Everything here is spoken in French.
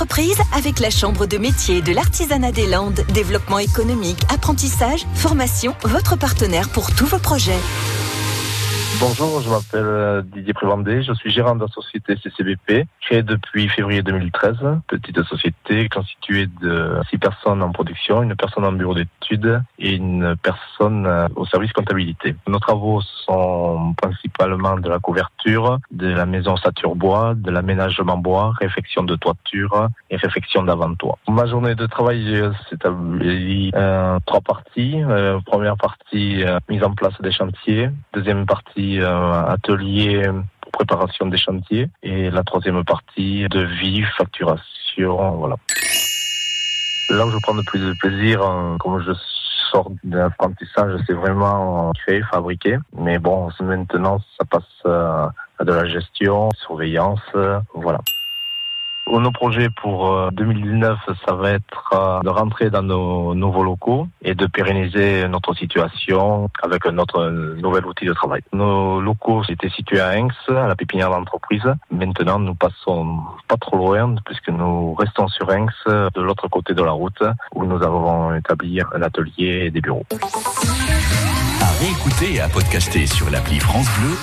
entreprise avec la Chambre de métier de l'artisanat des Landes. Développement économique, apprentissage, formation, votre partenaire pour tous vos projets. Bonjour, je m'appelle euh, Didier Prévendé, je suis gérant de la société CCBP, créée depuis février 2013. Petite société constituée de six personnes en production, une personne en bureau d'études et une personne euh, au service comptabilité. Nos travaux sont principalement de la couverture, de la maison sature bois, de l'aménagement bois, réfection de toiture et réfection d'avant-toit. Ma journée de travail euh, s'établit en trois parties. première partie, mise en place des chantiers. Deuxième partie, euh, atelier pour préparation des chantiers et la troisième partie devis, facturation, voilà. Là où je prends le plus de plaisir, euh, comme je sors d'un apprentissage, c'est vraiment créer, fabriquer. Mais bon, maintenant, ça passe euh, à de la gestion, surveillance, voilà. Nos projets pour 2019, euh, ça va être euh, de rentrer dans nos nouveaux locaux et de pérenniser notre situation avec notre nouvel outil de travail. Nos locaux étaient situés à Aix, à la pépinière d'entreprise. Maintenant, nous passons pas trop loin puisque nous restons sur Aix, de l'autre côté de la route, où nous avons établi un atelier et des bureaux. À réécouter et à podcaster sur l'appli France Bleu